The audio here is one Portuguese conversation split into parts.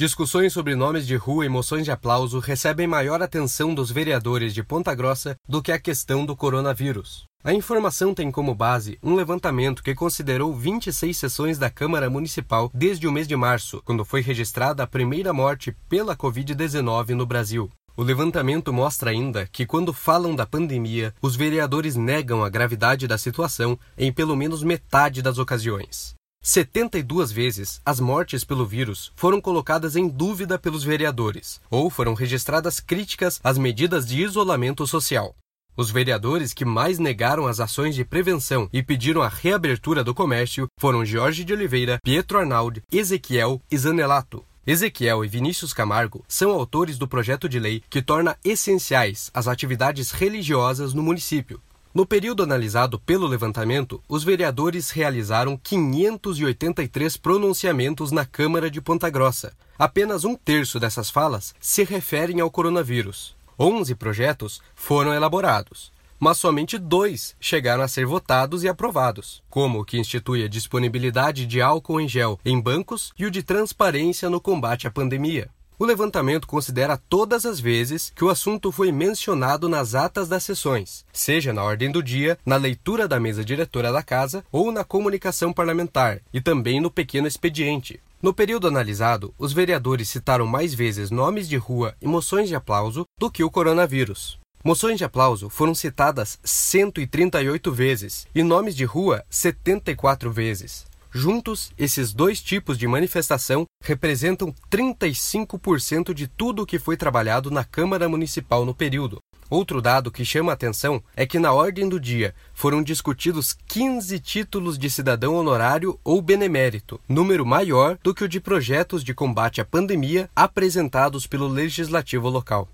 Discussões sobre nomes de rua e moções de aplauso recebem maior atenção dos vereadores de Ponta Grossa do que a questão do coronavírus. A informação tem como base um levantamento que considerou 26 sessões da Câmara Municipal desde o mês de março, quando foi registrada a primeira morte pela Covid-19 no Brasil. O levantamento mostra ainda que, quando falam da pandemia, os vereadores negam a gravidade da situação em pelo menos metade das ocasiões. 72 vezes as mortes pelo vírus foram colocadas em dúvida pelos vereadores, ou foram registradas críticas às medidas de isolamento social. Os vereadores que mais negaram as ações de prevenção e pediram a reabertura do comércio foram Jorge de Oliveira, Pietro Arnaldi, Ezequiel e Zanelato. Ezequiel e Vinícius Camargo são autores do projeto de lei que torna essenciais as atividades religiosas no município, no período analisado pelo levantamento, os vereadores realizaram 583 pronunciamentos na Câmara de Ponta Grossa. Apenas um terço dessas falas se referem ao coronavírus. 11 projetos foram elaborados, mas somente dois chegaram a ser votados e aprovados, como o que institui a disponibilidade de álcool em gel em bancos e o de transparência no combate à pandemia. O levantamento considera todas as vezes que o assunto foi mencionado nas atas das sessões, seja na ordem do dia, na leitura da mesa diretora da casa ou na comunicação parlamentar, e também no pequeno expediente. No período analisado, os vereadores citaram mais vezes nomes de rua e moções de aplauso do que o coronavírus. Moções de aplauso foram citadas 138 vezes e nomes de rua 74 vezes. Juntos, esses dois tipos de manifestação representam 35% de tudo o que foi trabalhado na Câmara Municipal no período. Outro dado que chama a atenção é que na ordem do dia foram discutidos 15 títulos de cidadão honorário ou benemérito, número maior do que o de projetos de combate à pandemia apresentados pelo legislativo local.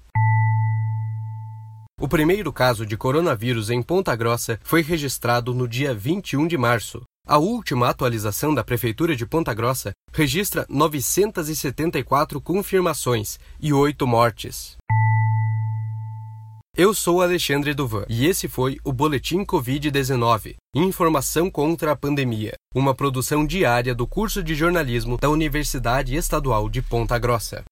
O primeiro caso de coronavírus em Ponta Grossa foi registrado no dia 21 de março. A última atualização da Prefeitura de Ponta Grossa registra 974 confirmações e 8 mortes. Eu sou Alexandre Duvan e esse foi o Boletim Covid-19 Informação contra a Pandemia, uma produção diária do curso de jornalismo da Universidade Estadual de Ponta Grossa.